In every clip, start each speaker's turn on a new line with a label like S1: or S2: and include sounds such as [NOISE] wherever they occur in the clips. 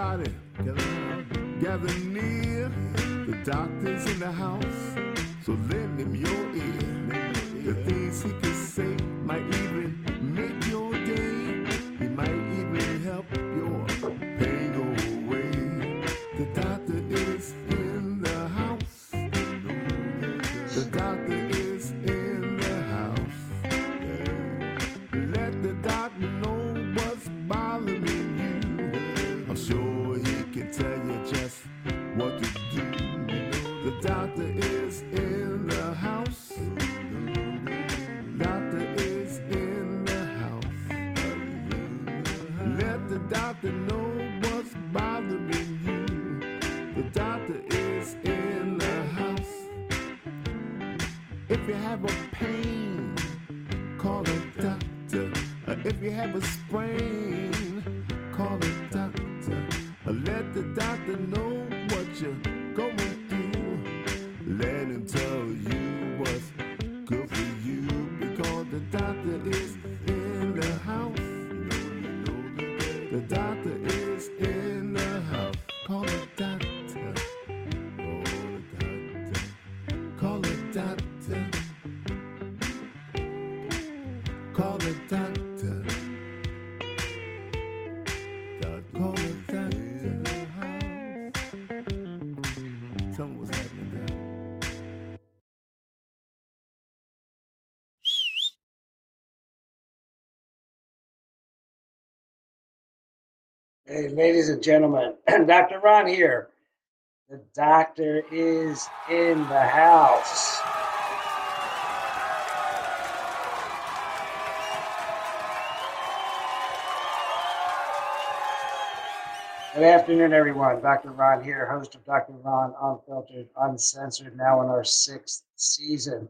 S1: Everybody, gather near. The doctor's in the house, so lend
S2: Hey, ladies and gentlemen, [CLEARS THROAT] Dr. Ron here. The doctor is in the house. Good afternoon, everyone. Dr. Ron here, host of Dr. Ron Unfiltered, Uncensored, now in our sixth season.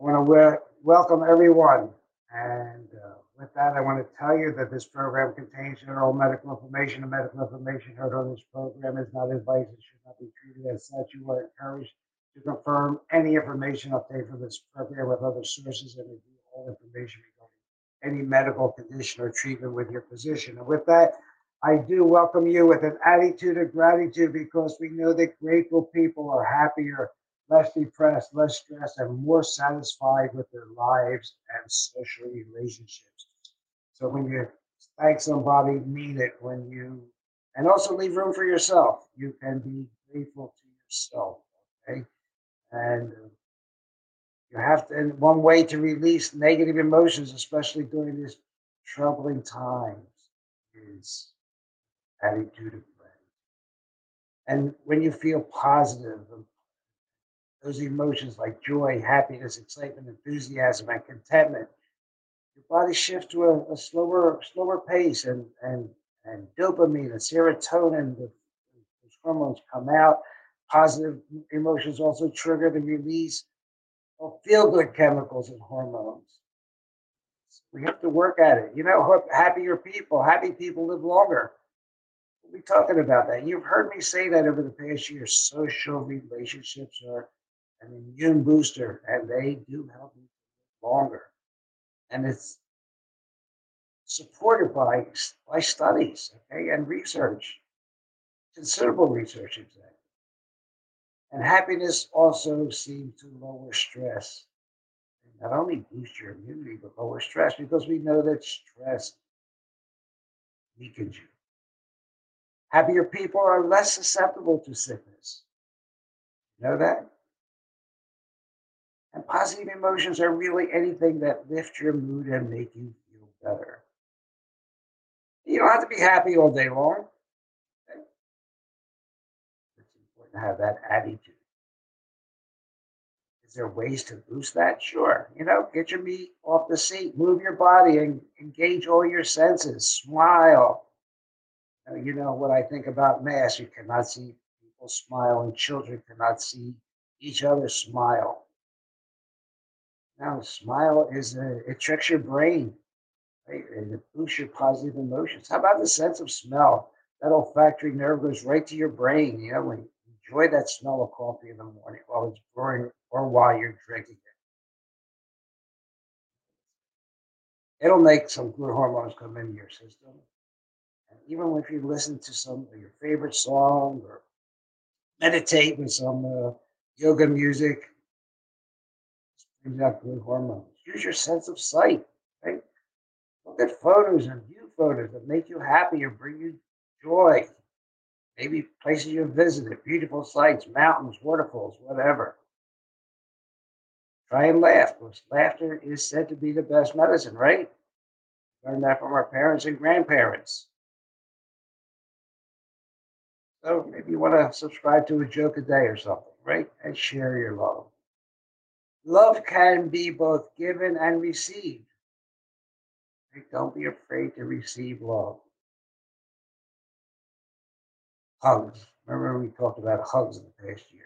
S2: I want to we- welcome everyone. And uh, with that, I want to tell you that this program contains general medical information. The medical information heard on this program is not advice and should not be treated as such. You are encouraged to confirm any information obtained from this program with other sources and review all information regarding any medical condition or treatment with your physician. And with that, I do welcome you with an attitude of gratitude because we know that grateful people are happier, less depressed, less stressed, and more satisfied with their lives and social relationships. So when you thank somebody, mean it. When you and also leave room for yourself. You can be grateful to yourself. Okay, and uh, you have to. And one way to release negative emotions, especially during these troubling times, is attitude of gratitude. And when you feel positive, um, those emotions like joy, happiness, excitement, enthusiasm, and contentment, your body shifts to a, a slower, slower pace, and and and dopamine and serotonin, the, those hormones come out. Positive emotions also trigger the release of feel-good chemicals and hormones. We have to work at it. You know, happier people, happy people live longer. We'll be talking about that. You've heard me say that over the past year. Social relationships are an immune booster, and they do help you longer. And it's supported by by studies, okay, and research, considerable research, fact. And happiness also seems to lower stress. Not only boost your immunity, but lower stress because we know that stress weakens you. Happier people are less susceptible to sickness. Know that? And positive emotions are really anything that lift your mood and make you feel better. You don't have to be happy all day long. okay? It's important to have that attitude. Is there ways to boost that? Sure. You know, get your meat off the seat, move your body, and engage all your senses. Smile. Uh, You know what I think about mass? You cannot see people smile, and children cannot see each other smile. Now, smile is a, it tricks your brain, right? And it boosts your positive emotions. How about the sense of smell? That olfactory nerve goes right to your brain. You know, when you enjoy that smell of coffee in the morning while it's brewing or while you're drinking it. It'll make some good hormones come into your system. And even if you listen to some of your favorite song or meditate with some uh, yoga music, good hormones. Use your sense of sight, right? Look at photos and view photos that make you happy or bring you joy. Maybe places you've visited, beautiful sights, mountains, waterfalls, whatever. Try and laugh, because laughter is said to be the best medicine, right? Learned that from our parents and grandparents. So maybe you want to subscribe to a joke a day or something, right? And share your love. Love can be both given and received. Don't be afraid to receive love. Hugs. Remember we talked about hugs in the past year.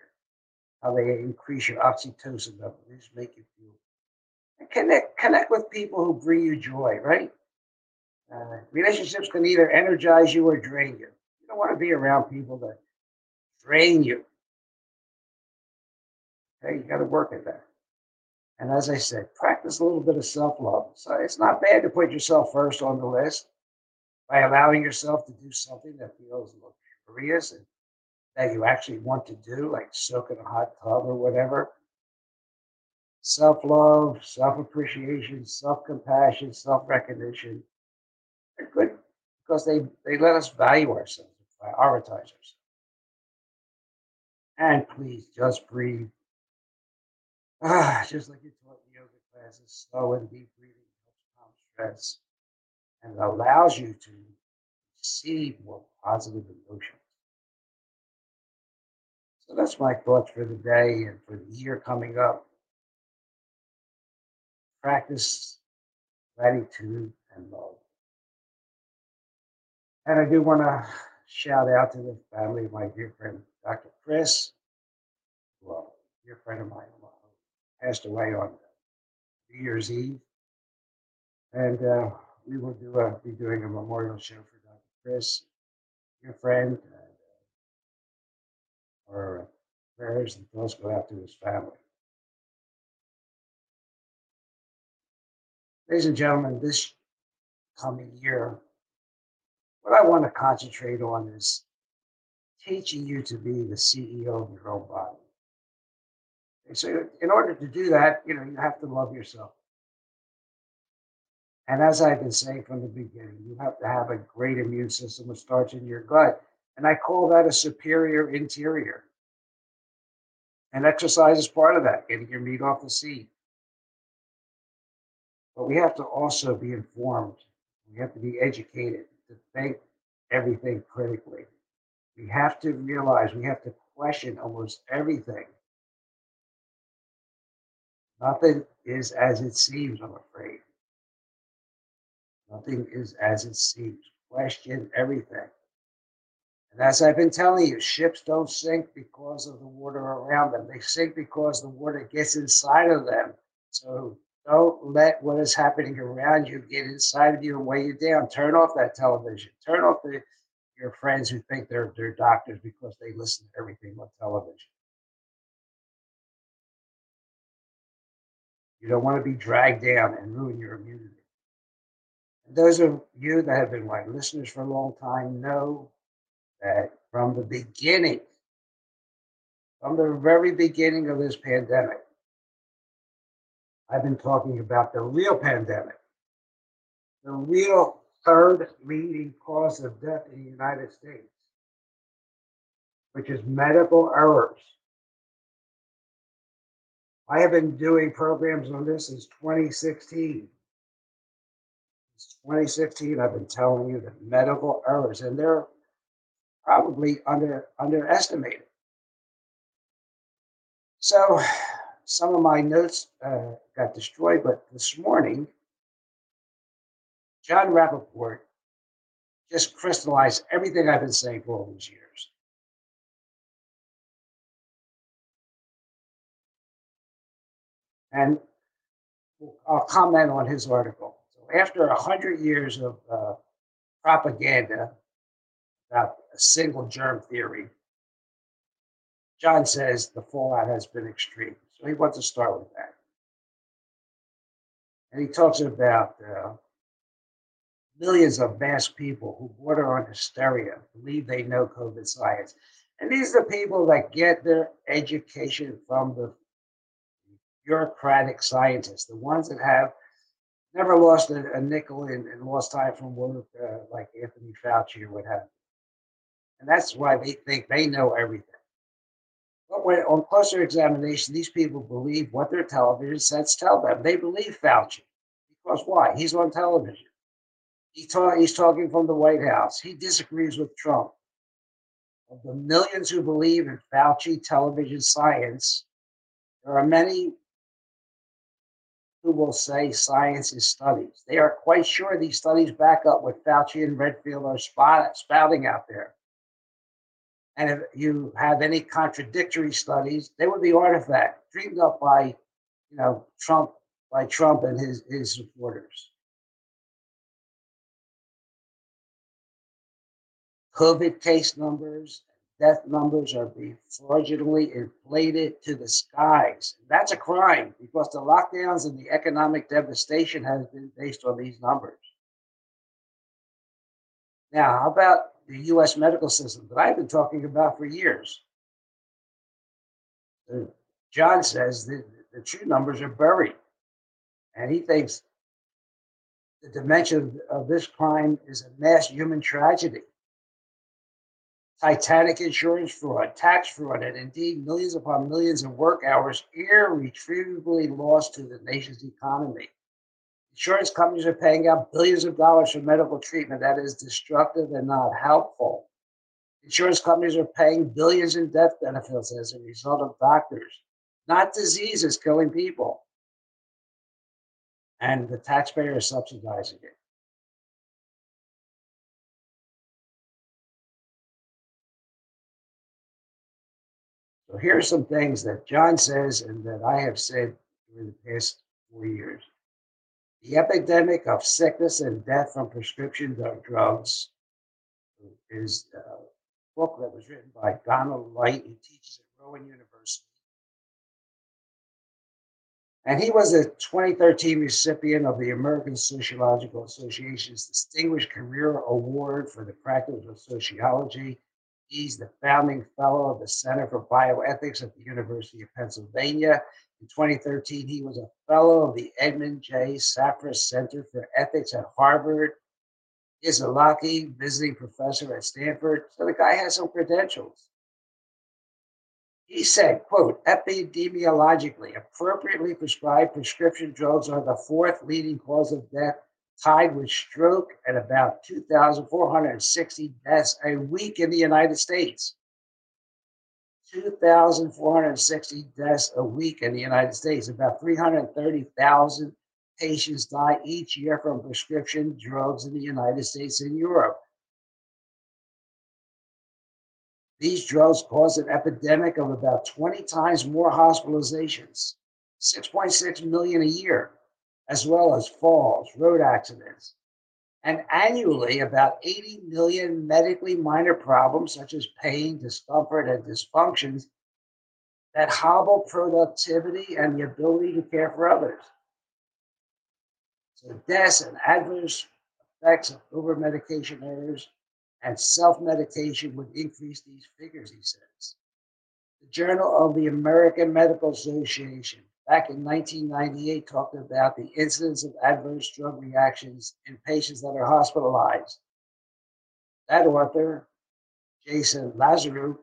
S2: How they increase your oxytocin level. They just make you feel and connect connect with people who bring you joy, right? Uh, relationships can either energize you or drain you. You don't want to be around people that drain you. Okay, you got to work at that. And as I said, practice a little bit of self love. So it's not bad to put yourself first on the list by allowing yourself to do something that feels luxurious and that you actually want to do, like soak in a hot tub or whatever. Self love, self appreciation, self compassion, self recognition. They're good because they, they let us value ourselves, prioritize ourselves. And please just breathe Ah, just like you taught in yoga classes, slow and deep breathing helps calm stress and it allows you to receive more positive emotions. So that's my thoughts for the day and for the year coming up. Practice gratitude and love. And I do want to shout out to the family of my dear friend, Dr. Chris, well, dear friend of mine passed away on New Year's Eve. And uh, we will do a, be doing a memorial show for Dr. Chris, your friend. And, uh, our prayers and thoughts go out to his family. Ladies and gentlemen, this coming year, what I want to concentrate on is teaching you to be the CEO of your own body. So in order to do that, you know, you have to love yourself. And as I've been saying from the beginning, you have to have a great immune system which starts in your gut. And I call that a superior interior. And exercise is part of that, getting your meat off the seat. But we have to also be informed. We have to be educated to think everything critically. We have to realize we have to question almost everything Nothing is as it seems, I'm afraid. Nothing is as it seems. Question everything. And as I've been telling you, ships don't sink because of the water around them. They sink because the water gets inside of them. So don't let what is happening around you get inside of you and weigh you down. Turn off that television. Turn off the, your friends who think they're, they're doctors because they listen to everything on television. You don't want to be dragged down and ruin your immunity. Those of you that have been my listeners for a long time know that from the beginning, from the very beginning of this pandemic, I've been talking about the real pandemic, the real third leading cause of death in the United States, which is medical errors I have been doing programs on this since 2016. Since 2016, I've been telling you that medical errors, and they're probably under underestimated. So some of my notes uh, got destroyed, but this morning, John Rappoport just crystallized everything I've been saying for all these years. And I'll comment on his article. So after 100 years of uh, propaganda about a single germ theory, John says the fallout has been extreme. So he wants to start with that. And he talks about uh, millions of masked people who border on hysteria believe they know COVID science. And these are the people that get their education from the bureaucratic scientists, the ones that have never lost a, a nickel and, and, lost time from work, uh, like Anthony Fauci or what have you. And that's why they think they know everything. But when on closer examination, these people believe what their television sets tell them. They believe Fauci because why? He's on television. He ta- he's talking from the White House. He disagrees with Trump. Of the millions who believe in Fauci television science, there are many who will say science is studies. They are quite sure these studies back up what Fauci and Redfield are spot- spouting out there. And if you have any contradictory studies, they would be artifact dreamed up by, you know, Trump, by Trump and his, his supporters. COVID case numbers, death numbers are being fraudulently inflated to the skies. That's a crime because the lockdowns and the economic devastation has been based on these numbers. Now, how about the US medical system that I've been talking about for years? Uh, John says the, the true numbers are buried, and he thinks the dimension of this crime is a mass human tragedy. Titanic insurance fraud, tax fraud, and indeed millions upon millions of work hours irretrievably lost to the nation's economy. Insurance companies are paying out billions of dollars for medical treatment that is destructive and not helpful. Insurance companies are paying billions in death benefits as a result of doctors, not diseases killing people. And the taxpayer is subsidizing it. So here are some things that John says and that I have said during the past four years. The epidemic of sickness and death from prescription drugs is a book that was written by Donald Light, who teaches at Rowan University. And he was a 2013 recipient of the American Sociological Association's Distinguished Career Award for the Practice of Sociology He's the founding fellow of the Center for Bioethics at the University of Pennsylvania. In 2013, he was a fellow of the Edmund J. Safra Center for Ethics at Harvard. He's a Lokey visiting professor at Stanford. So the guy has some credentials. He said, quote, epidemiologically, appropriately prescribed prescription drugs are the fourth leading cause of death tied with stroke at about 2,460 deaths a week in the United States. 2,460 deaths a week in the United States. About 330,000 patients die each year from prescription drugs in the United States and Europe. These drugs cause an epidemic of about 20 times more hospitalizations, 6.6 million a year as well as falls, road accidents, and annually about 80 million medically minor problems such as pain, discomfort, and dysfunctions that hobble productivity and the ability to care for others. So, deaths and adverse effects of over medication errors and self medication would increase these figures, he says. The Journal of the American Medical Association back in 1998 talked about the incidence of adverse drug reactions in patients that are hospitalized. That author, Jason Lazarou,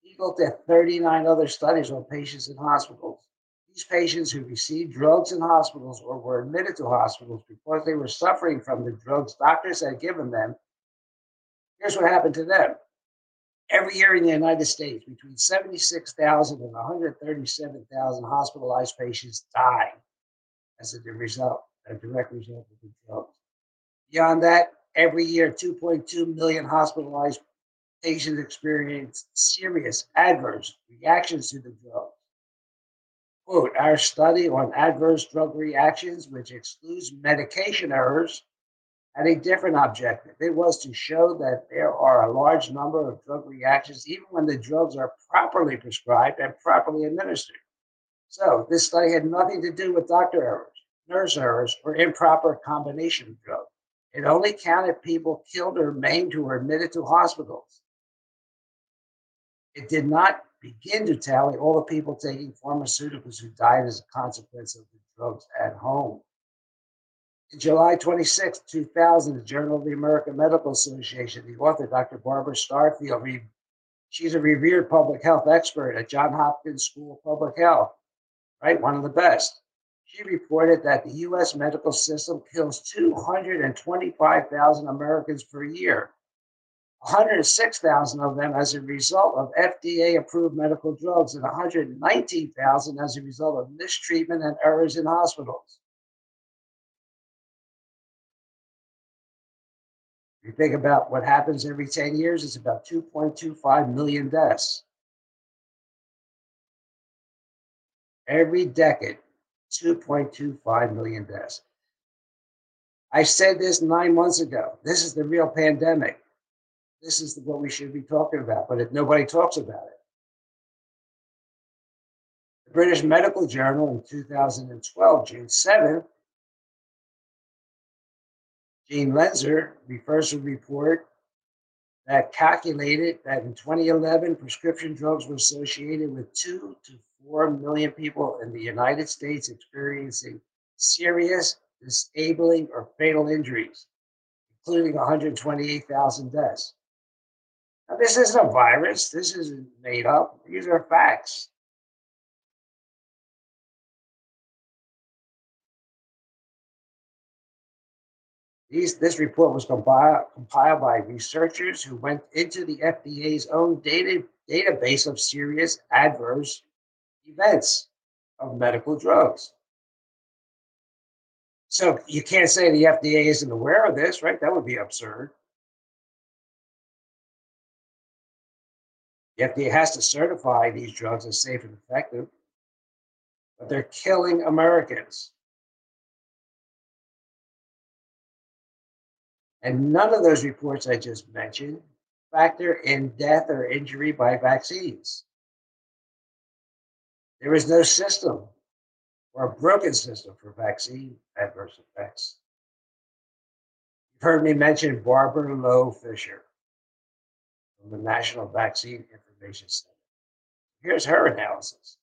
S2: he looked at 39 other studies on patients in hospitals. These patients who received drugs in hospitals or were admitted to hospitals because they were suffering from the drugs doctors had given them, here's what happened to them every year in the United States, between 76,000 and 137,000 hospitalized patients die as a result, a direct result of the drugs. Beyond that, every year, 2.2 million hospitalized patients experience serious adverse reactions to the drugs. Quote, our study on adverse drug reactions, which excludes medication errors, had a different objective. It was to show that there are a large number of drug reactions, even when the drugs are properly prescribed and properly administered. So, this study had nothing to do with doctor errors, nurse errors, or improper combination of drugs. It only counted people killed or maimed who were admitted to hospitals. It did not begin to tally all the people taking pharmaceuticals who died as a consequence of the drugs at home. July 26, 2000, the Journal of the American Medical Association, the author, Dr. Barbara Starfield, she's a revered public health expert at Johns Hopkins School of Public Health, right? One of the best. She reported that the US medical system kills 225,000 Americans per year. 106,000 of them as a result of FDA approved medical drugs and 119,000 as a result of mistreatment and errors in hospitals. You think about what happens every 10 years, it's about 2.25 million deaths. Every decade, 2.25 million deaths. I said this nine months ago. This is the real pandemic. This is what we should be talking about, but nobody talks about it. The British Medical Journal in 2012, June 7th, Lenzer refers to a report that calculated that in 2011, prescription drugs were associated with two to four million people in the United States experiencing serious, disabling, or fatal injuries, including 128,000 deaths. Now, this isn't a virus. This isn't made up. These are facts. These, this report was compiled, by researchers who went into the FDA's own data, database of serious adverse events of medical drugs. So you can't say the FDA isn't aware of this, right? That would be absurd. The FDA has to certify these drugs as safe and effective, but they're killing Americans. And none of those reports I just mentioned factor in death or injury by vaccines. There is no system or a broken system for vaccine adverse effects. You've heard me mention Barbara Loe Fisher from the National Vaccine Information Center. Here's her analysis.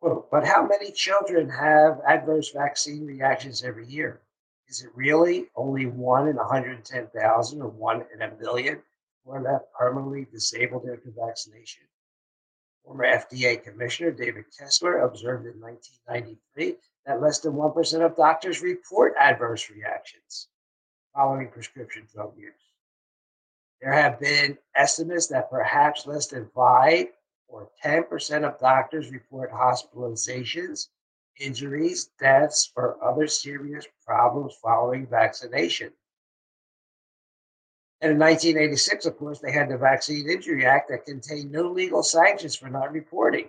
S2: Quote, but how many children have adverse vaccine reactions every year? Is it really only one in 110,000 or one in a million who are left permanently disabled after vaccination? Former FDA Commissioner David Kessler observed in 1993 that less than 1% of doctors report adverse reactions following prescription drug use. There have been estimates that perhaps less than 5 or 10% of doctors report hospitalizations, injuries, deaths, or other serious problems following vaccination. And in 1986, of course, they had the Vaccine Injury Act that contained no legal sanctions for not reporting.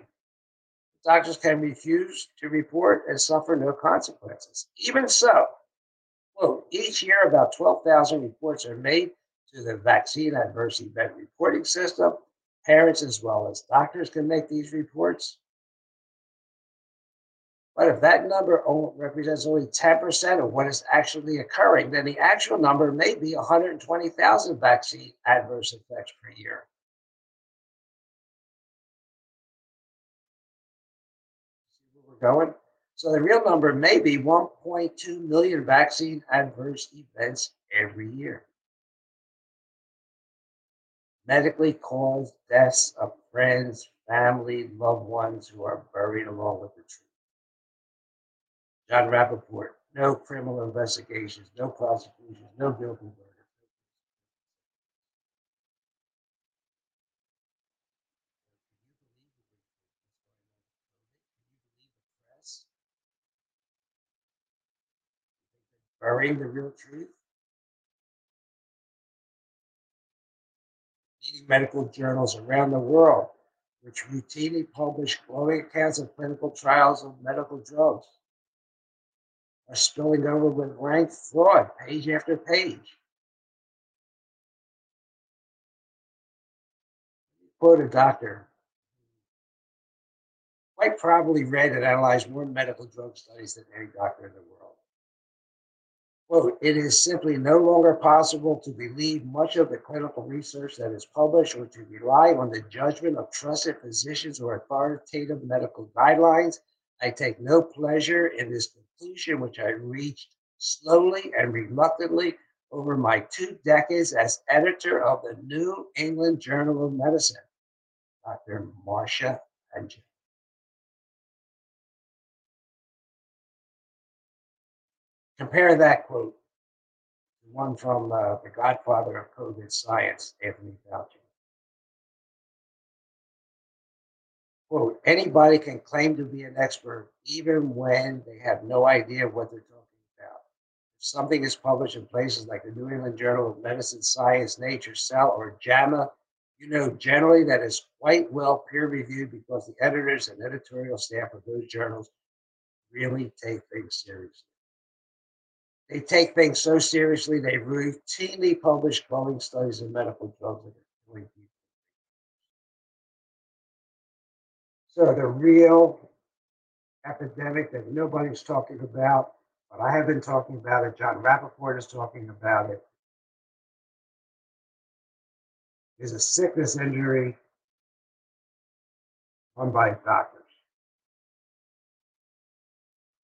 S2: Doctors can refuse to report and suffer no consequences. Even so, quote, each year about 12,000 reports are made to the vaccine adverse event reporting system. Parents as well as doctors can make these reports. But if that number represents only 10% of what is actually occurring, then the actual number may be 120,000 vaccine adverse effects per year. See where we're going? So the real number may be 1.2 million vaccine adverse events every year. Medically caused deaths of friends, family, loved ones who are buried along with the truth. John Rappoport, no criminal investigations, no prosecutions, no guilty verdicts. Burying the real truth. Leading medical journals around the world, which routinely publish glowing accounts of clinical trials of medical drugs are spilling over with rank fraud page after page. Quote a doctor quite probably read and analyzed more medical drug studies than any doctor in the world. Quote, it is simply no longer possible to believe much of the clinical research that is published or to rely on the judgment of trusted physicians or authoritative medical guidelines. I take no pleasure in this conclusion, which I reached slowly and reluctantly over my two decades as editor of the New England Journal of Medicine. Dr. Marcia Angell. Compare that quote to one from uh, the godfather of COVID science, Anthony Fauci. Quote, anybody can claim to be an expert even when they have no idea what they're talking about. If something is published in places like the New England Journal of Medicine, Science, Nature, Cell, or JAMA, you know generally that is quite well peer reviewed because the editors and editorial staff of those journals really take things seriously. They take things so seriously, they routinely publish glowing studies of medical drugs that are killing people. So the real epidemic that nobody's talking about, but I have been talking about it, John Rappoport is talking about it, is a sickness injury run by doctors.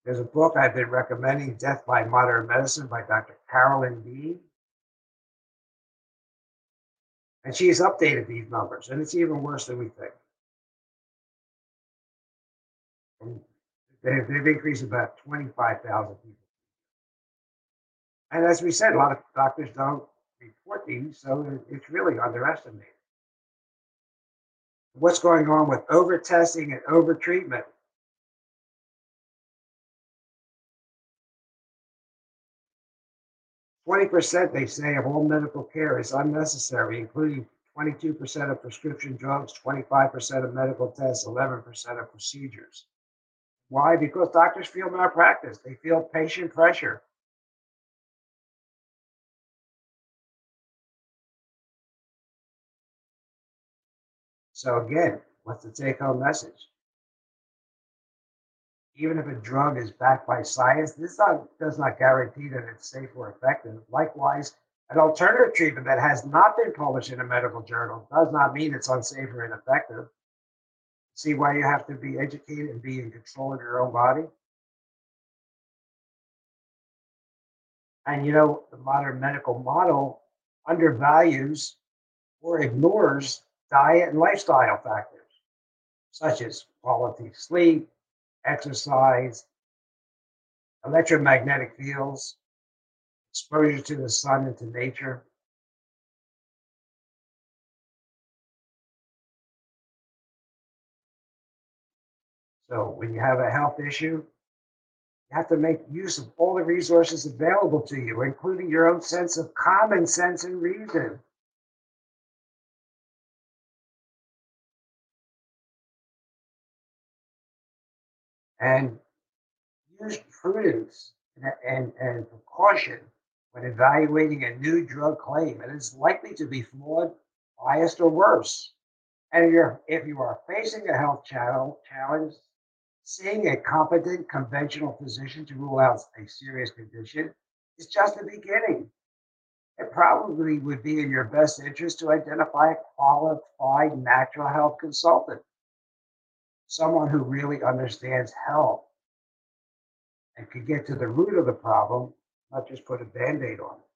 S2: There's a book I've been recommending, Death by Modern Medicine by Dr. Carolyn Dean. And she's updated these numbers, and it's even worse than we think. They've, they've increased about 25,000 people. And as we said, a lot of doctors don't report these, so it's really underestimated. What's going on with over testing and over treatment? 20%, they say, of all medical care is unnecessary, including 22% of prescription drugs, 25% of medical tests, 11% of procedures. Why? Because doctors feel malpractice, they feel patient pressure. So, again, what's the take home message? even if a drug is backed by science, this not, does not guarantee that it's safe or effective. Likewise, an alternative treatment that has not been published in a medical journal does not mean it's unsafe or ineffective. See why you have to be educated and be in control of your own body? And you know, the modern medical model undervalues or ignores diet and lifestyle factors, such as quality sleep, exercise, electromagnetic fields, exposure to the sun and to nature. So when you have a health issue, you have to make use of all the resources available to you, including your own sense of common sense and reason. and use prudence and, and, and precaution when evaluating a new drug claim. It is likely to be flawed, biased, or worse. And if, you're, if you are facing a health channel challenge, seeing a competent conventional physician to rule out a serious condition is just the beginning. It probably would be in your best interest to identify a qualified natural health consultant someone who really understands health and can get to the root of the problem, not just put a band aid on it.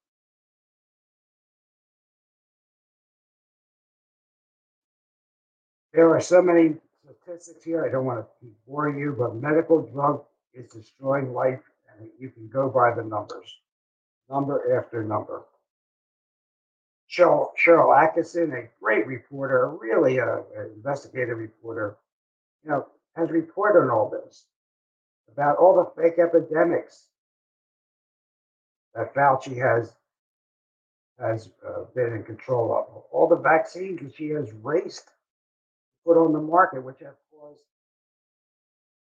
S2: There are so many statistics here. I don't want to boring you, but medical drug is destroying life, and you can go by the numbers, number after number. Cheryl, Sharyl Attkisson, a great reporter, really a, an investigative reporter, you know, has reported on all this about all the fake epidemics that Fauci has has uh, been in control of. All the vaccines that she has raced put on the market, which have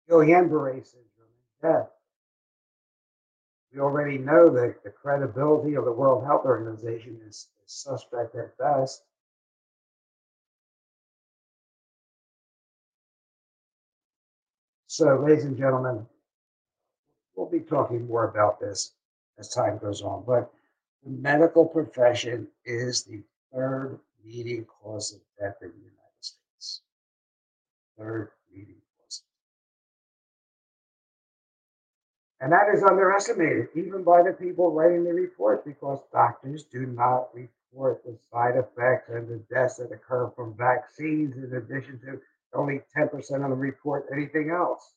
S2: caused Guillain-Barré syndrome death. We already know that the credibility of the World Health Organization is, is suspect at best. So, ladies and gentlemen, we'll be talking more about this as time goes on. But the medical profession is the third leading cause of death in the United States. Third leading And that is underestimated, even by the people writing the report, because doctors do not report the side effects and the deaths that occur from vaccines, in addition to only 10% of them report anything else.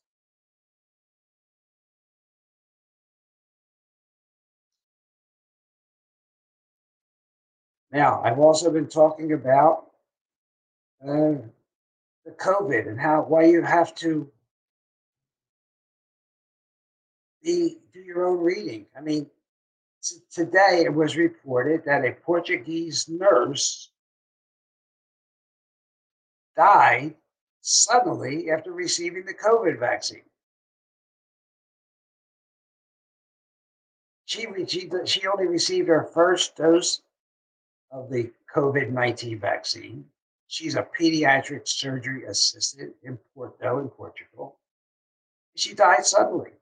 S2: Now, I've also been talking about uh, the COVID and how why you have to be do your own reading. I mean, t- today it was reported that a Portuguese nurse died suddenly after receiving the COVID vaccine. She, she, she only received her first dose of the COVID 19 vaccine. She's a pediatric surgery assistant in Porto, in Portugal. She died suddenly.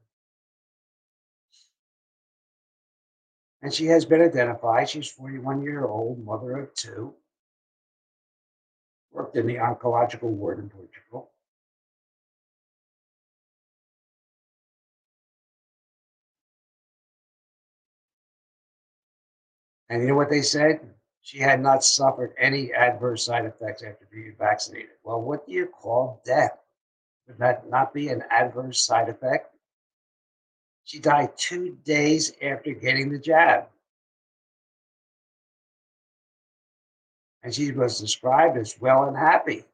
S2: And she has been identified. She's 41 year old, mother of two, worked in the oncological ward in Portugal. And you know what they said? She had not suffered any adverse side effects after being vaccinated. Well, what do you call death? Would that not be an adverse side effect? She died two days after getting the jab. And she was described as well and happy.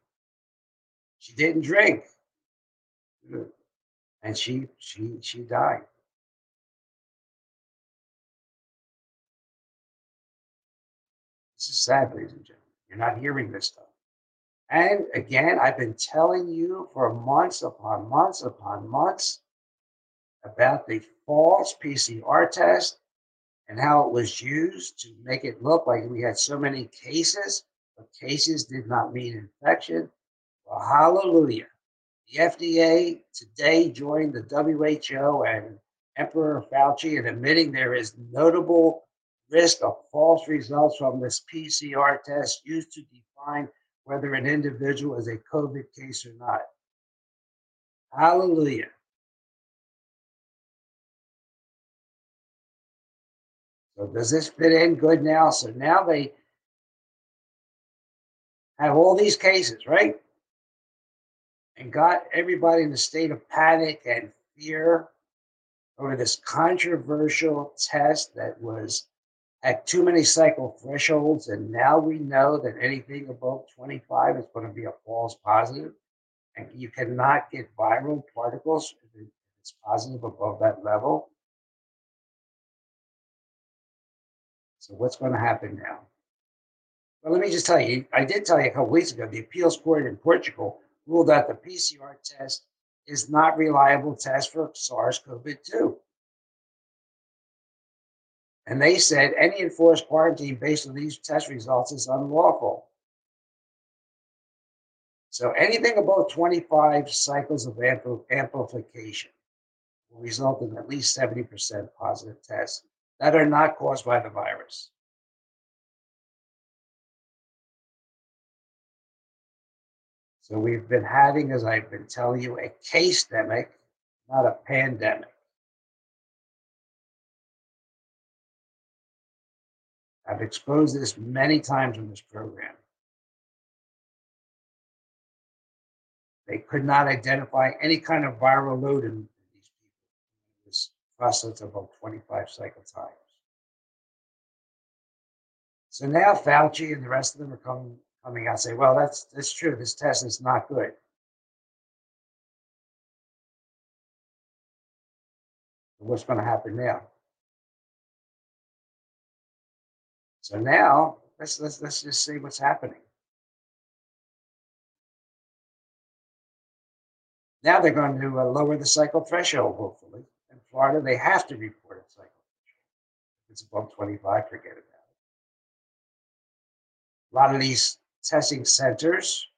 S2: She didn't drink. And she she she died. This is sad, ladies and gentlemen. You're not hearing this stuff. And again, I've been telling you for months upon months upon months about the false PCR test and how it was used to make it look like we had so many cases, but cases did not mean infection. Well, hallelujah. The FDA today joined the WHO and Emperor Fauci in admitting there is notable risk of false results from this PCR test used to define whether an individual is a COVID case or not. Hallelujah. So does this fit in good now? So now they have all these cases, right? And got everybody in a state of panic and fear over this controversial test that was at too many cycle thresholds, and now we know that anything above 25 is going to be a false positive, and you cannot get viral particles if it's positive above that level. So what's going to happen now? Well, let me just tell you, I did tell you a couple weeks ago, the appeals court in Portugal ruled that the PCR test is not reliable test for SARS-CoV-2. And they said any enforced quarantine based on these test results is unlawful. So anything above 25 cycles of amplification will result in at least 70% positive tests that are not caused by the virus. So we've been having, as I've been telling you, a case demic, not a pandemic. I've exposed this many times in this program. They could not identify any kind of viral load in process about 25 cycle times. So now Fauci and the rest of them are coming coming out and say, well, that's that's true. This test is not good. What's going to happen now? So now let's let's let's just see what's happening. Now they're going to uh, lower the cycle threshold, hopefully. Florida, they have to report a cycle. If it's above 25, forget about it. A lot of these testing centers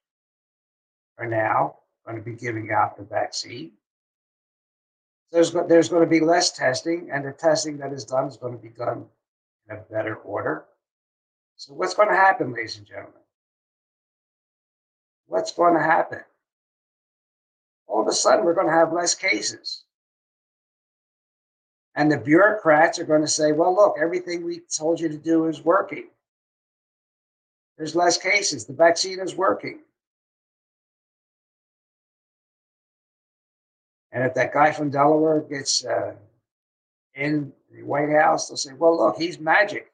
S2: are now going to be giving out the vaccine. There's, there's going to be less testing, and the testing that is done is going to be done in a better order. So, what's going to happen, ladies and gentlemen? What's going to happen? All of a sudden, we're going to have less cases. And the bureaucrats are going to say, well, look, everything we told you to do is working. There's less cases. The vaccine is working. And if that guy from Delaware gets uh, in the White House, they'll say, well, look, he's magic.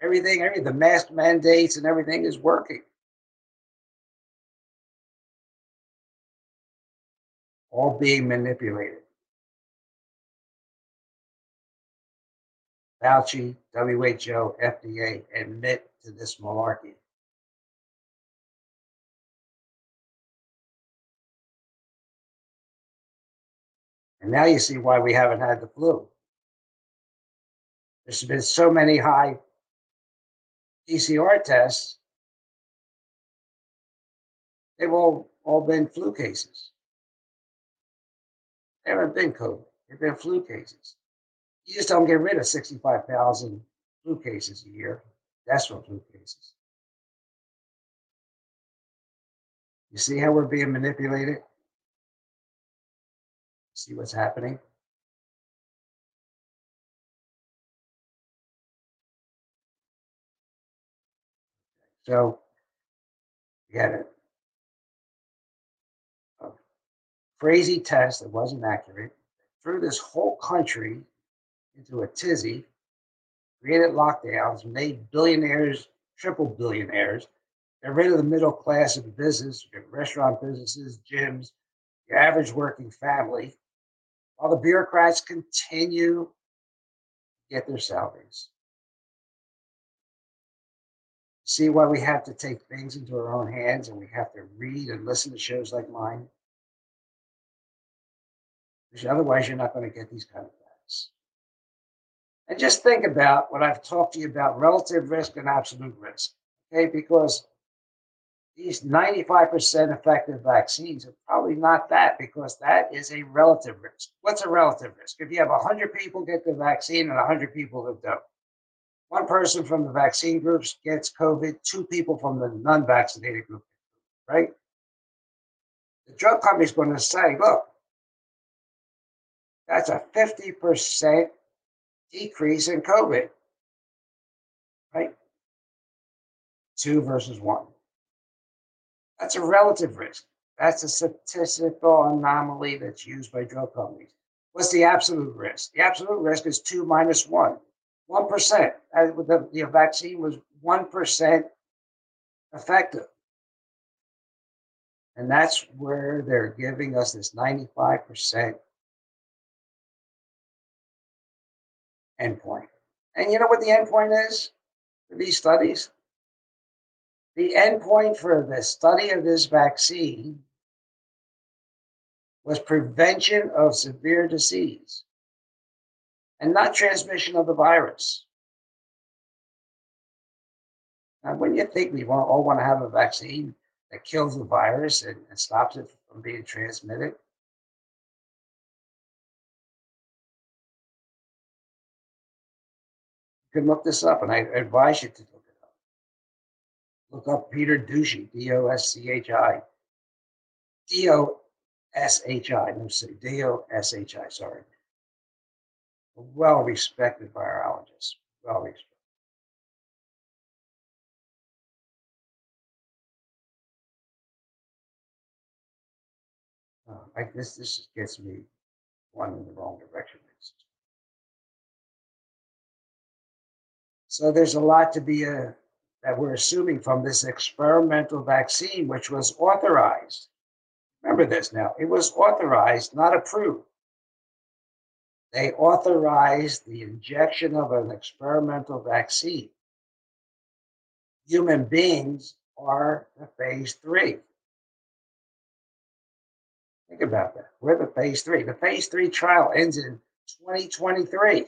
S2: Everything, every the mask mandates and everything is working. All being manipulated. Fauci, WHO, FDA admit to this malarkey. And now you see why we haven't had the flu. There's been so many high PCR tests. They've all, all been flu cases. They haven't been COVID. They've been flu cases. You just don't get rid of 65,000 flu cases a year. From flu cases. You see how we're being manipulated? See what's happening? So, you had a, crazy test that wasn't accurate, threw this whole country into a tizzy, created lockdowns, made billionaires triple billionaires, got rid of the middle class of business, restaurant businesses, gyms, your average working family, while the bureaucrats continue to get their salaries. See why we have to take things into our own hands and we have to read and listen to shows like mine? Because otherwise, you're not going to get these kind of facts. And just think about what I've talked to you about relative risk and absolute risk. Okay, because these 95% effective vaccines are probably not that because that is a relative risk. What's a relative risk? If you have 100 people get the vaccine and 100 people that don't, one person from the vaccine groups gets COVID, two people from the non vaccinated group, right? The drug company's going to say, look, that's a 50% decrease in COVID, right? Two versus one. That's a relative risk. That's a statistical anomaly that's used by drug companies. What's the absolute risk? The absolute risk is two minus one. 1%. Uh, the, the vaccine was 1% effective. And that's where they're giving us this 95% endpoint. And you know what the endpoint is for these studies? The endpoint for the study of this vaccine was prevention of severe disease and not transmission of the virus. Now, when you think we all want to have a vaccine that kills the virus and, and stops it from being transmitted, can look this up, and I advise you to look it up. Look up Peter Doshi, D O S C H I. D O S H I, no, say D O S H I, sorry well respected virologist, well respected. Uh, like this, this just gets me one in the wrong direction. So there's a lot to be uh, that we're assuming from this experimental vaccine, which was authorized. Remember this now; it was authorized, not approved. They authorized the injection of an experimental vaccine. Human beings are the phase three. Think about that. We're the phase three. The phase three trial ends in 2023.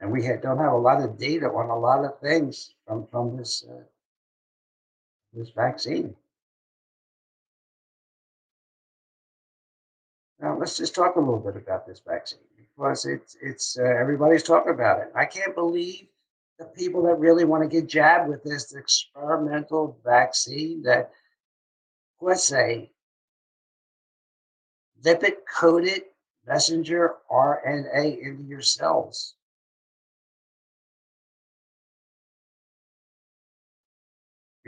S2: And we had, don't have a lot of data on a lot of things from, from this uh, this vaccine. Now, let's just talk a little bit about this vaccine because it's it's uh, everybody's talking about it. I can't believe the people that really want to get jabbed with this experimental vaccine that let's say lipid coated messenger RNA into your cells.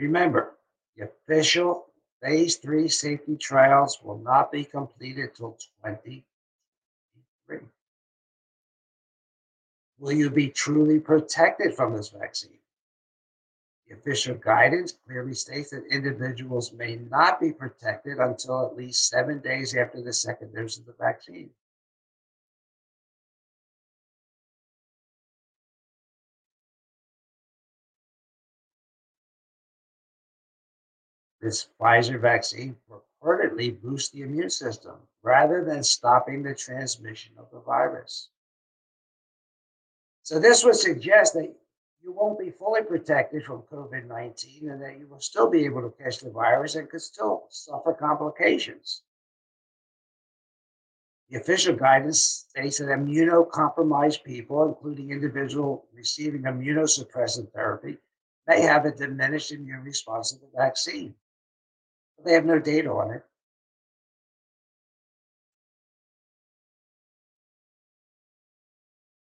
S2: Remember, the official phase three safety trials will not be completed till 2023. Will you be truly protected from this vaccine? The official guidance clearly states that individuals may not be protected until at least seven days after the second dose of the vaccine. This Pfizer vaccine purportedly boosts the immune system rather than stopping the transmission of the virus. So this would suggest that you won't be fully protected from COVID 19 and that you will still be able to catch the virus and could still suffer complications. The official guidance states that immunocompromised people, including individuals receiving immunosuppressive therapy, may have a diminished immune response to the vaccine. They have no data on it.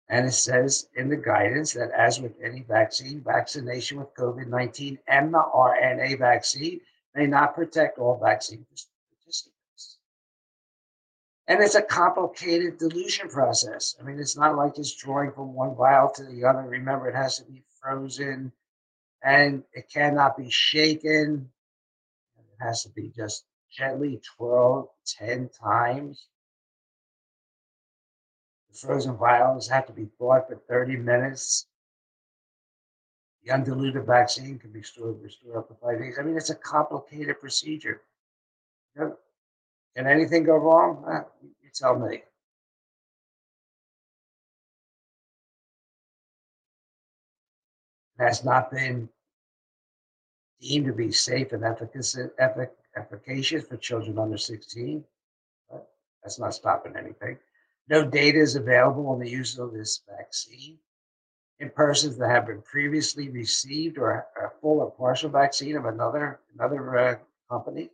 S2: And it says in the guidance that, as with any vaccine, vaccination with COVID 19 mRNA vaccine may not protect all vaccine participants. And it's a complicated dilution process. I mean, it's not like just drawing from one vial to the other. Remember, it has to be frozen and it cannot be shaken. It has to be just gently twirled 10 times The frozen vials have to be thawed for 30 minutes. The undiluted vaccine can be stored, restored up to five days. I mean, it's a complicated procedure. Can anything go wrong? Uh, you tell me. It has not been deemed to be safe and efficacious, for children under 16. But that's not stopping anything. No data is available on the use of this vaccine in persons that have been previously received or a full or partial vaccine of another another uh, company.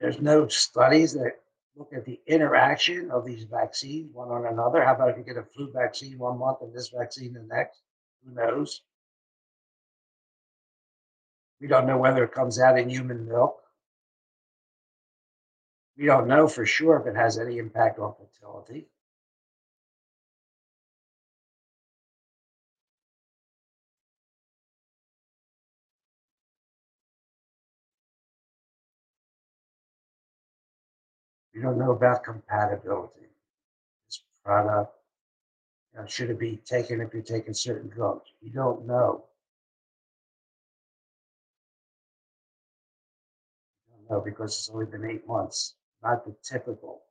S2: There's no studies that look at the interaction of these vaccines one on another. How about if you get a flu vaccine one month and this vaccine the next? Who knows? We don't know whether it comes out in human milk. We don't know for sure if it has any impact on fertility. We don't know about compatibility. This product, you know, should it be taken if you're taking certain drugs? You don't know. We because it's only been eight months not the typical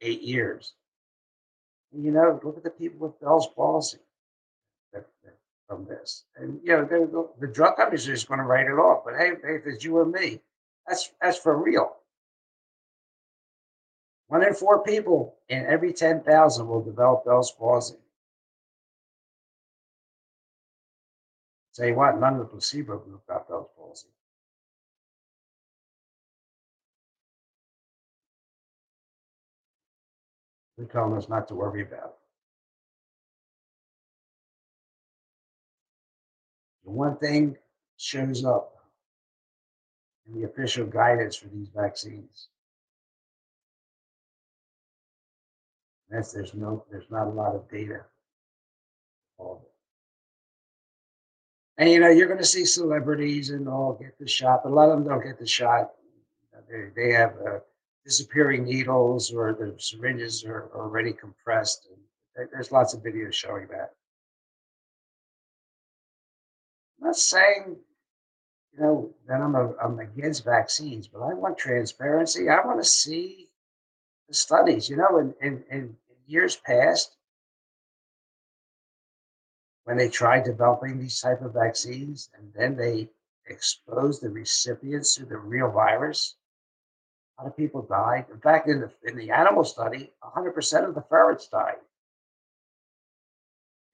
S2: eight years. And, you know, look at the people with Bell's palsy that, that, from this. And, you know, the, the drug companies are just going to write it off. But hey, if it's you or me, that's, that's for real. One in four people in every 10,000 will develop Bell's palsy. Say what? None of the placebo group got They're telling us not to worry about it. The one thing shows up in the official guidance for these vaccines. That's there's no there's not a lot of data. And you know, you're going to see celebrities and all get the shot, but a lot of them don't get the shot. They, they have a disappearing needles or the syringes are already compressed. And there's lots of videos showing that. I'm not saying, you know, that I'm, a, I'm against vaccines, but I want transparency. I want to see the studies. You know, in, in, in years past, when they tried developing these type of vaccines, and then they expose the recipients to the real virus. A lot of people died. In fact, in the, in the animal study, 100% of the ferrets died.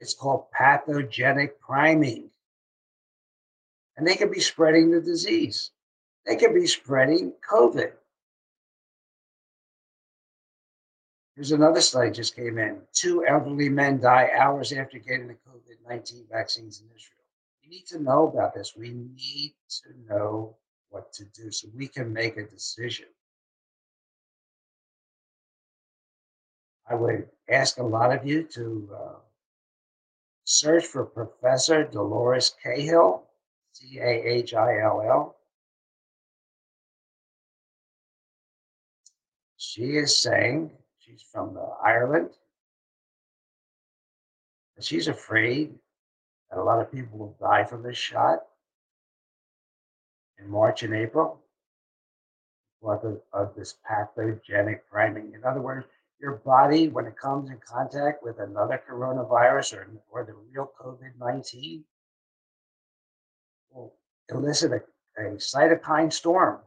S2: It's called pathogenic priming. And they could be spreading the disease. They could be spreading COVID. Here's another study just came in. Two elderly men die hours after getting the COVID 19 vaccines in Israel. We need to know about this. We need to know what to do so we can make a decision. I would ask a lot of you to uh, search for Professor Dolores Cahill, C A H I L L. She is saying, she's from Ireland, that she's afraid that a lot of people will die from this shot in March and April because of, of this pathogenic priming. In other words, your body, when it comes in contact with another coronavirus or, or the real COVID 19, will elicit a, a cytokine storm.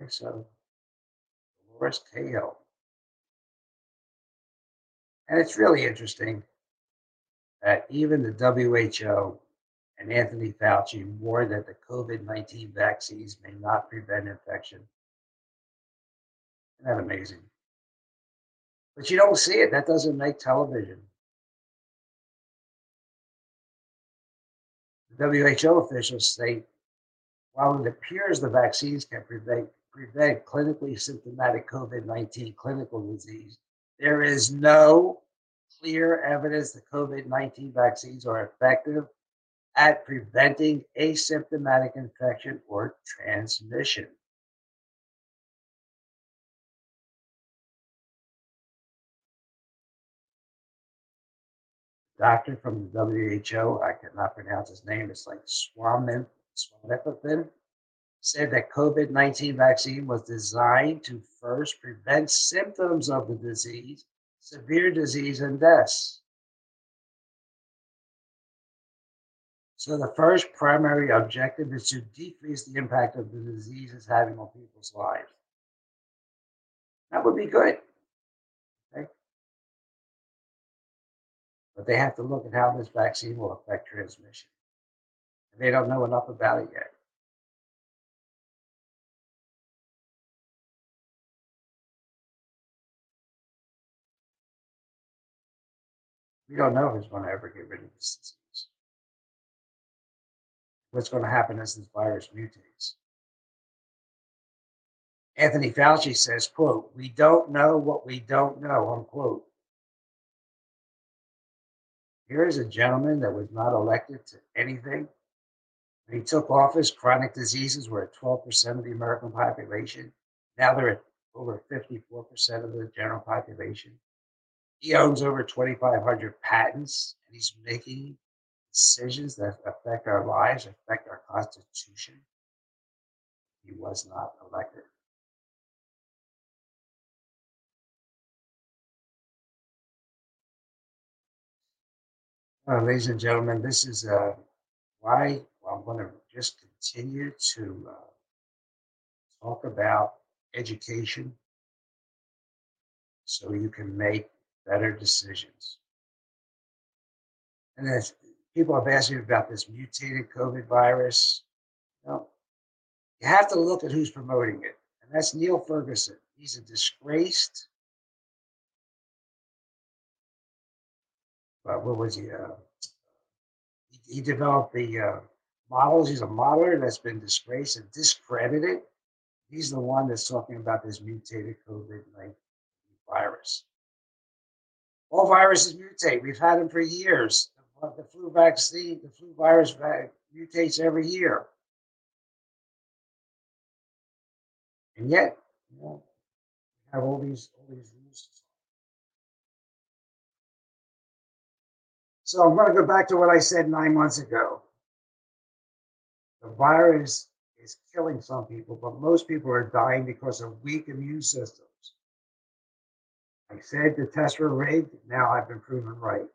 S2: Okay, so, Dolores Cahill. And it's really interesting that even the WHO and Anthony Fauci warned that the COVID 19 vaccines may not prevent infection. Isn't that amazing? But you don't see it. That doesn't make television. The WHO officials state while it appears the vaccines can prevent, prevent clinically symptomatic COVID 19 clinical disease, there is no clear evidence that COVID 19 vaccines are effective at preventing asymptomatic infection or transmission. Doctor from the WHO, I cannot pronounce his name, it's like Swamin, Swaminathan, said that COVID 19 vaccine was designed to first prevent symptoms of the disease, severe disease, and deaths. So the first primary objective is to decrease the impact of the disease is having on people's lives. That would be good. Okay. But they have to look at how this vaccine will affect transmission. And they don't know enough about it yet. We don't know who's going to ever get rid of this disease what's going to happen as this virus mutates. Anthony Fauci says, quote, we don't know what we don't know, unquote. Here is a gentleman that was not elected to anything. When he took office, chronic diseases were at 12% of the American population. Now they're at over 54% of the general population. He owns over 2,500 patents, and he's making decisions that affect our lives, affect our Constitution. He was not elected. Uh, ladies and gentlemen, this is uh, why I'm going to just continue to uh, talk about education so you can make better decisions. And people have asked me about this mutated COVID virus. You, you have to look at who's promoting it, and that's Neil Ferguson. He's a disgraced. Uh, what was he? Uh, he, he developed the uh, models. He's a modeler that's been disgraced and discredited. He's the one that's talking about this mutated COVID 19 virus. All viruses mutate. We've had them for years the flu vaccine, the flu virus mutates every year. And yet, you know, we have all these all these rules. So I'm going to go back to what I said nine months ago. The virus is killing some people, but most people are dying because of weak immune systems. I said the tests were rigged. Now I've been proven right.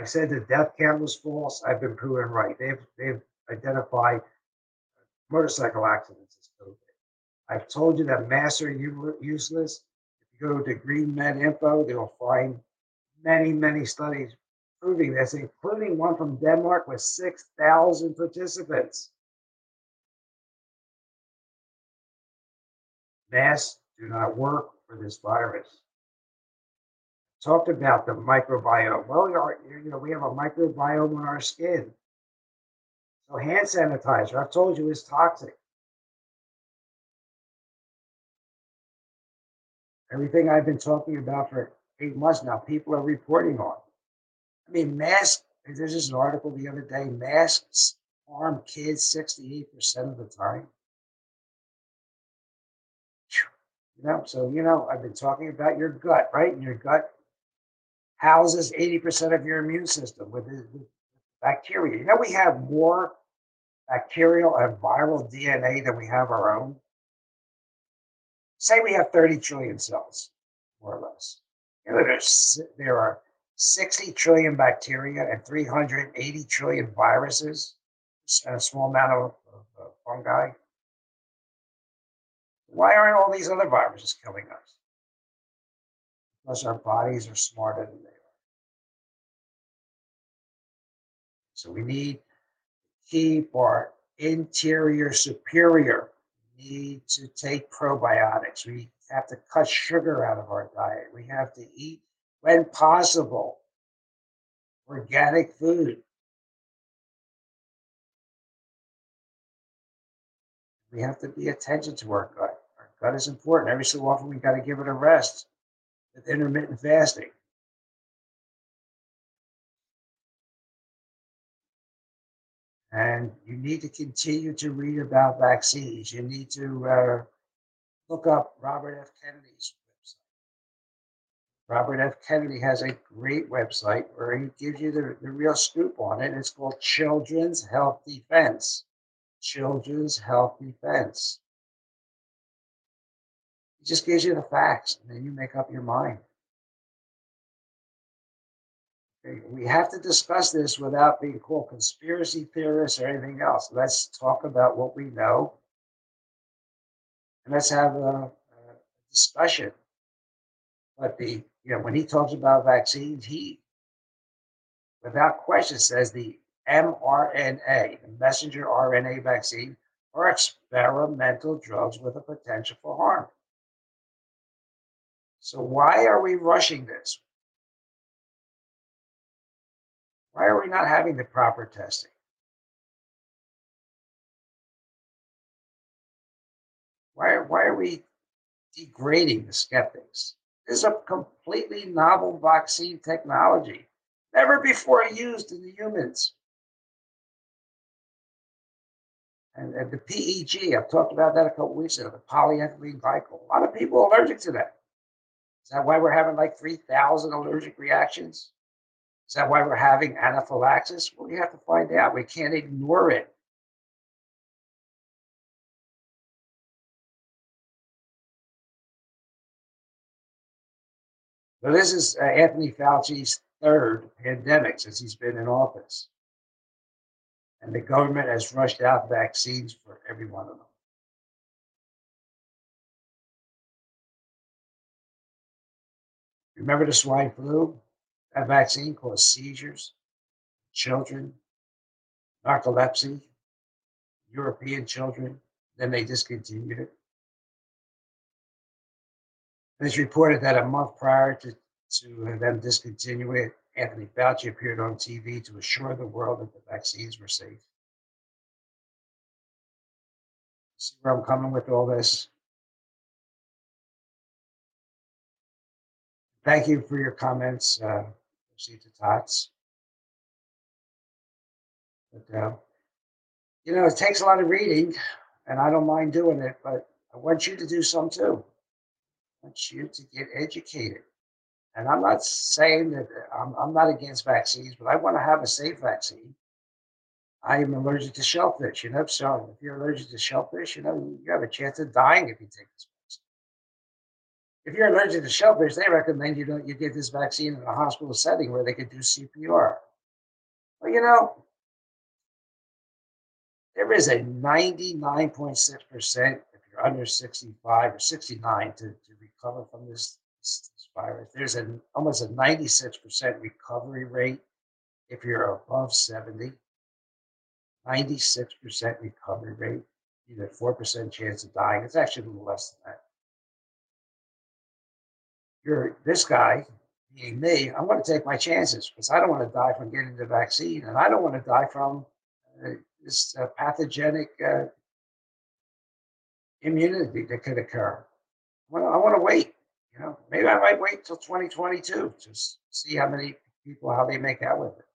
S2: I said the death count was false. I've been proven right. They've they've identified motorcycle accidents as COVID. I've told you that masks are useless. If you go to Green Med Info, they'll find many, many studies proving this, including one from Denmark with 6,000 participants. Masks do not work for this virus. Talked about the microbiome. Well, you know, we have a microbiome on our skin. So hand sanitizer, I've told you, is toxic. Everything I've been talking about for eight months now, people are reporting on. I mean, masks, there's just an article the other day, masks harm kids 68% of the time. You know, so, you know, I've been talking about your gut, right? And your gut houses 80% of your immune system with, bacteria. You know, we have more bacterial and viral DNA than we have our own. Say we have 30 trillion cells, more or less. You know, there are 60 trillion bacteria and 380 trillion viruses and a small amount of, of, of fungi. Why aren't all these other viruses killing us? Because our bodies are smarter than they So we need to keep our interior superior. We need to take probiotics. We have to cut sugar out of our diet. We have to eat, when possible, organic food. We have to be attention to our gut. Our gut is important. Every so often, we got to give it a rest with intermittent fasting. And you need to continue to read about vaccines. You need to uh, look up Robert F. Kennedy's website. Robert F. Kennedy has a great website where he gives you the, the real scoop on it. It's called Children's Health Defense. Children's Health Defense. It just gives you the facts, and then you make up your mind. We have to discuss this without being called conspiracy theorists or anything else. Let's talk about what we know, and let's have a, a discussion. But the you know when he talks about vaccines, he without question says the mRNA, the messenger RNA vaccine, are experimental drugs with a potential for harm. So why are we rushing this? Why are we not having the proper testing? Why, why are we degrading the skeptics? This is a completely novel vaccine technology, never before used in the humans. And, and the PEG, I've talked about that a couple weeks ago, the polyethylene glycol. A lot of people are allergic to that. Is that why we're having like 3,000 allergic reactions? Is that why we're having anaphylaxis? Well, we have to find out. We can't ignore it. So this is uh, Anthony Fauci's third pandemic since he's been in office. And the government has rushed out vaccines for every one of them. Remember the swine flu? That vaccine caused seizures, children, narcolepsy, European children. Then they discontinued it. it's reported that a month prior to, to them discontinuing it, Anthony Fauci appeared on TV to assure the world that the vaccines were safe. See where I'm coming with all this? Thank you for your comments. Uh, received the. But, uh, you know, it takes a lot of reading, and I don't mind doing it, but I want you to do some too. I want you to get educated. And I'm not saying that I'm, I'm not against vaccines, but I want to have a safe vaccine. I am allergic to shellfish, you know. So if you're allergic to shellfish, you know, you have a chance of dying if you take this if you're allergic to shellfish, they recommend you don't you get this vaccine in a hospital setting where they could do CPR. Well, you know, there is a 99.6% if you're under 65 or 69 to, to recover from this, this, this virus. There's an almost a 96% recovery rate if you're above 70. 96% recovery rate, either 4% chance of dying. It's actually a little less than that. You're this guy, being me, I'm going to take my chances because I don't want to die from getting the vaccine and I don't want to die from uh, this uh, pathogenic uh, immunity that could occur. To, I want to wait. You know, maybe I might wait till 2022 to see how many people how they make out with it.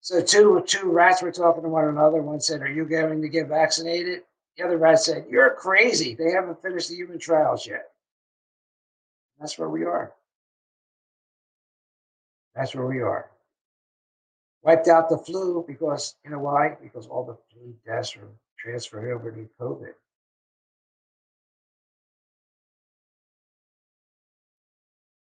S2: So two two rats were talking to one another. One said, "Are you going to get vaccinated?" The other rat said, "You're crazy. They haven't finished the human trials yet." That's where we are. That's where we are. Wiped out the flu because you know why? Because all the flu deaths were transferred over to COVID.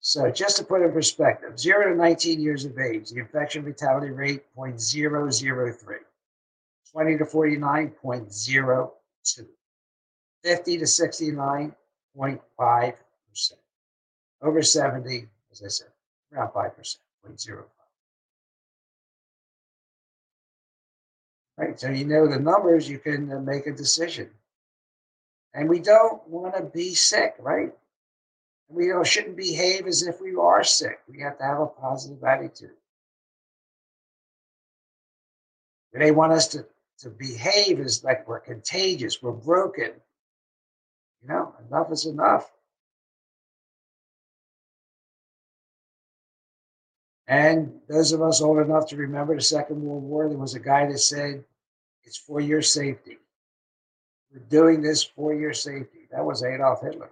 S2: So just to put in perspective, 0 to 19 years of age, the infection fatality rate 0.003. 20 to 49, 0.02. 50 to 69, 0.5%. Over 70, as I said, around 5%, 0.05. Right, so you know the numbers, you can uh, make a decision. And we don't want to be sick, right? We shouldn't behave as if we are sick. We have to have a positive attitude. They want us to, to behave is like we're contagious, we're broken. You know, enough is enough. And those of us old enough to remember the Second World War, there was a guy that said, It's for your safety. We're doing this for your safety. That was Adolf Hitler.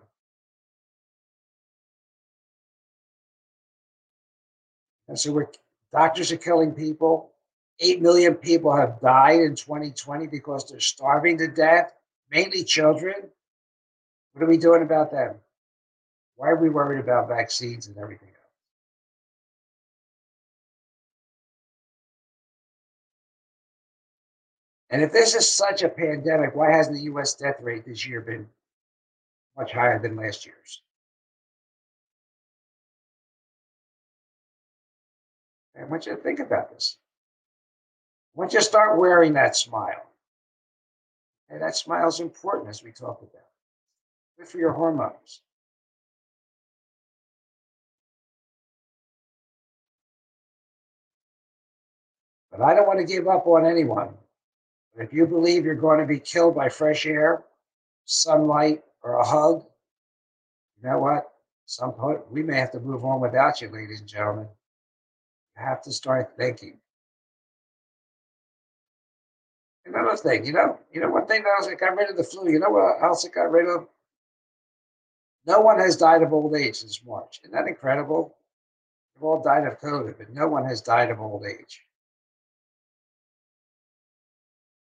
S2: And so we're doctors are killing people. Eight million people have died in 2020 because they're starving to death, mainly children. What are we doing about them? Why are we worried about vaccines and everything else? And if this is such a pandemic, why hasn't the US death rate this year been much higher than last year's? I want you to think about this. Once you start wearing that smile, and that smile is important as we talk about. Good for your hormones. But I don't want to give up on anyone. If you believe you're going to be killed by fresh air, sunlight, or a hug, you know what? Some point we may have to move on without you, ladies and gentlemen You have to start thinking. Another thing, you know, you know, one thing else that got rid of the flu. You know what else it got rid of? No one has died of old age since March. Isn't that incredible? They've all died of COVID, but no one has died of old age.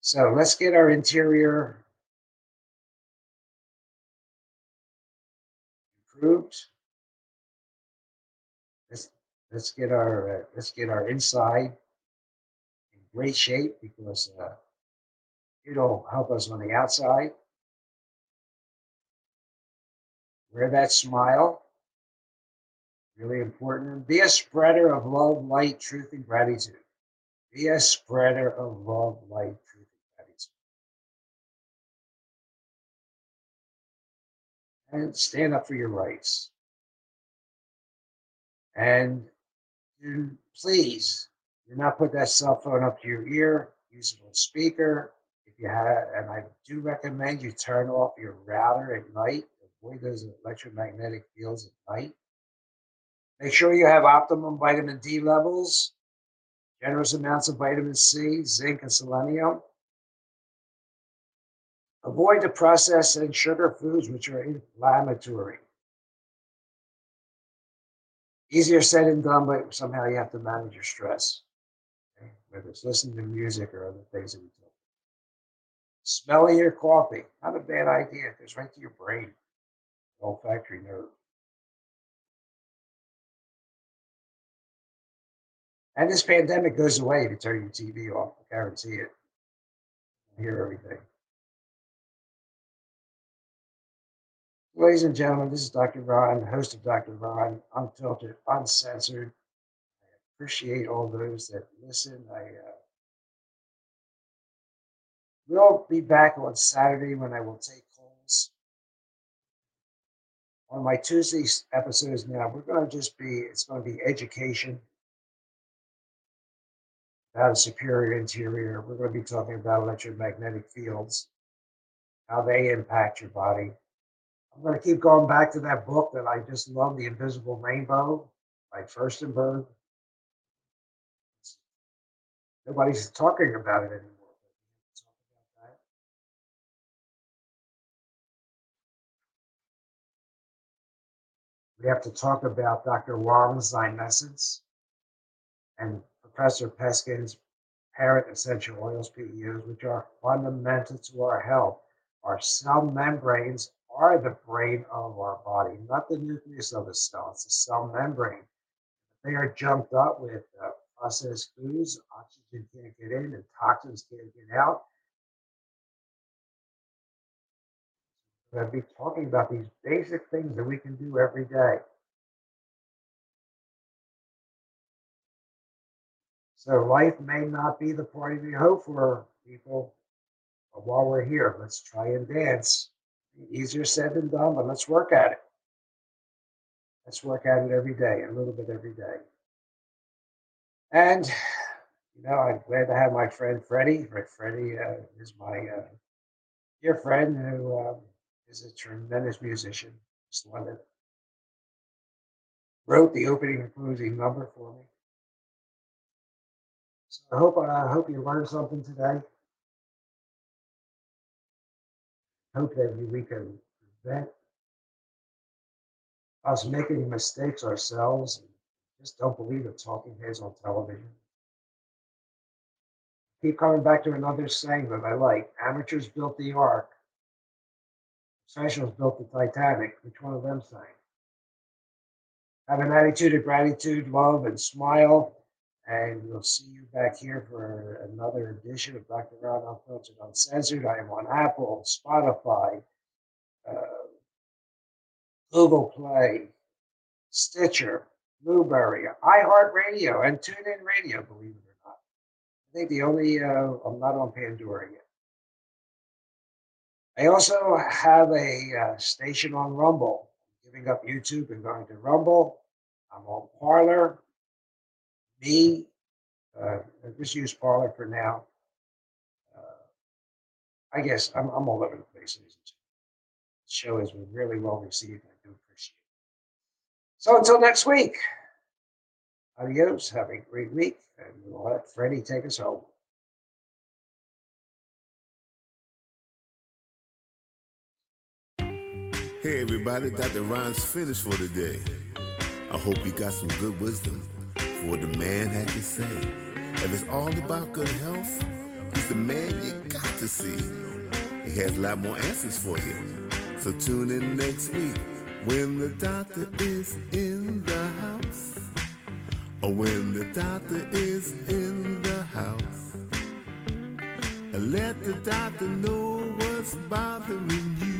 S2: So let's get our interior improved. Let's get our uh, let's get our inside in great shape because uh, it'll help us on the outside. Wear that smile. Really important. Be a spreader of love, light, truth, and gratitude. Be a spreader of love, light, truth, and gratitude. And stand up for your rights. And please do not put that cell phone up to your ear. Use it on speaker. You have, and I do recommend you turn off your router at night. Avoid those electromagnetic fields at night. Make sure you have optimum vitamin D levels, generous amounts of vitamin C, zinc, and selenium. Avoid the processed and sugar foods which are inflammatory easier said than done, but somehow you have to manage your stress. Okay? Whether it's listening to music or other things that we do. Smelling your coffee, not a bad idea. It goes right to your brain, olfactory nerve. And this pandemic goes away if you turn your TV off. I guarantee it. Hear everything. Ladies and gentlemen, this is Dr. Ron, host of Dr. Ron, unfiltered, uncensored. I appreciate all those that listen. I uh, will be back on Saturday when I will take calls. On my Tuesday episodes now, we're going to just be, it's going to be education about a superior interior. We're going to be talking about electromagnetic fields, how they impact your body I'm going to keep going back to that book that I just love, The Invisible Rainbow by Firstenberg. Nobody's talking about it anymore. We have to talk about Dr. Wong's essence and Professor Peskin's parent essential oils, PEOs, which are fundamental to our health. Our cell membranes are the brain of our body, not the nucleus of the cell. It's the cell membrane. They are jumped up with uh, processed foods, oxygen can't get in, and toxins can't get out. Going to be talking about these basic things that we can do every day. So life may not be the party we hope for, people. But while we're here, let's try and dance. Easier said than done, but let's work at it. Let's work at it every day, a little bit every day. And, you know, I'm glad to have my friend Freddie. Freddie uh, is my uh, dear friend who um, is a tremendous musician. Just London. Wrote the opening and closing number for me. So I hope I hope you learned something today. hope that we can prevent us making mistakes ourselves. Just don't believe the talking heads on television. Keep coming back to another saying that I like. Amateurs built the ark. Professionals built the Titanic. Which one of them sang? Have an attitude of gratitude, love, and smile. And we'll see you back here for another edition of Dr. Ron Unfiltered Uncensored. I am on Apple, Spotify, uh, Google Play, Stitcher, Blubrry, iHeartRadio, and TuneIn Radio, believe it or not. I think the only, uh, I'm not on Pandora yet. I also have a uh, station on Rumble. I'm giving up YouTube and going to Rumble. I'm on Parler me, uh, just use Parler for now. Uh, I guess I'm, I'm all over the place. The show has been really well received. I do appreciate it. So until next week, adios. Have a great week. And we'll let Freddie take us home.
S1: Hey everybody, Dr. Ron's finished for today. I hope you got some good wisdom for what the man had to say. If it's all about good health, he's the man you got to see. He has a lot more answers for you. So tune in next week when the doctor is in the house. Or when the doctor is in the house. And let the doctor know what's bothering you.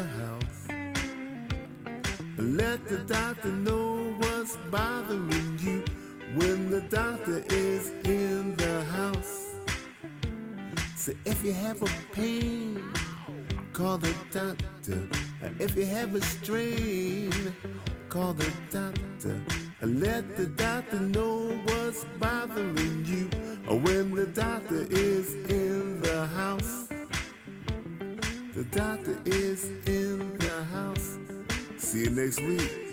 S1: Let the doctor know what's bothering you when the doctor is in the house. So if you have a pain, call the doctor. If you have a strain, call the doctor. Let the doctor know what's bothering you. When the doctor is in the house, the doctor is in the house. See you next week.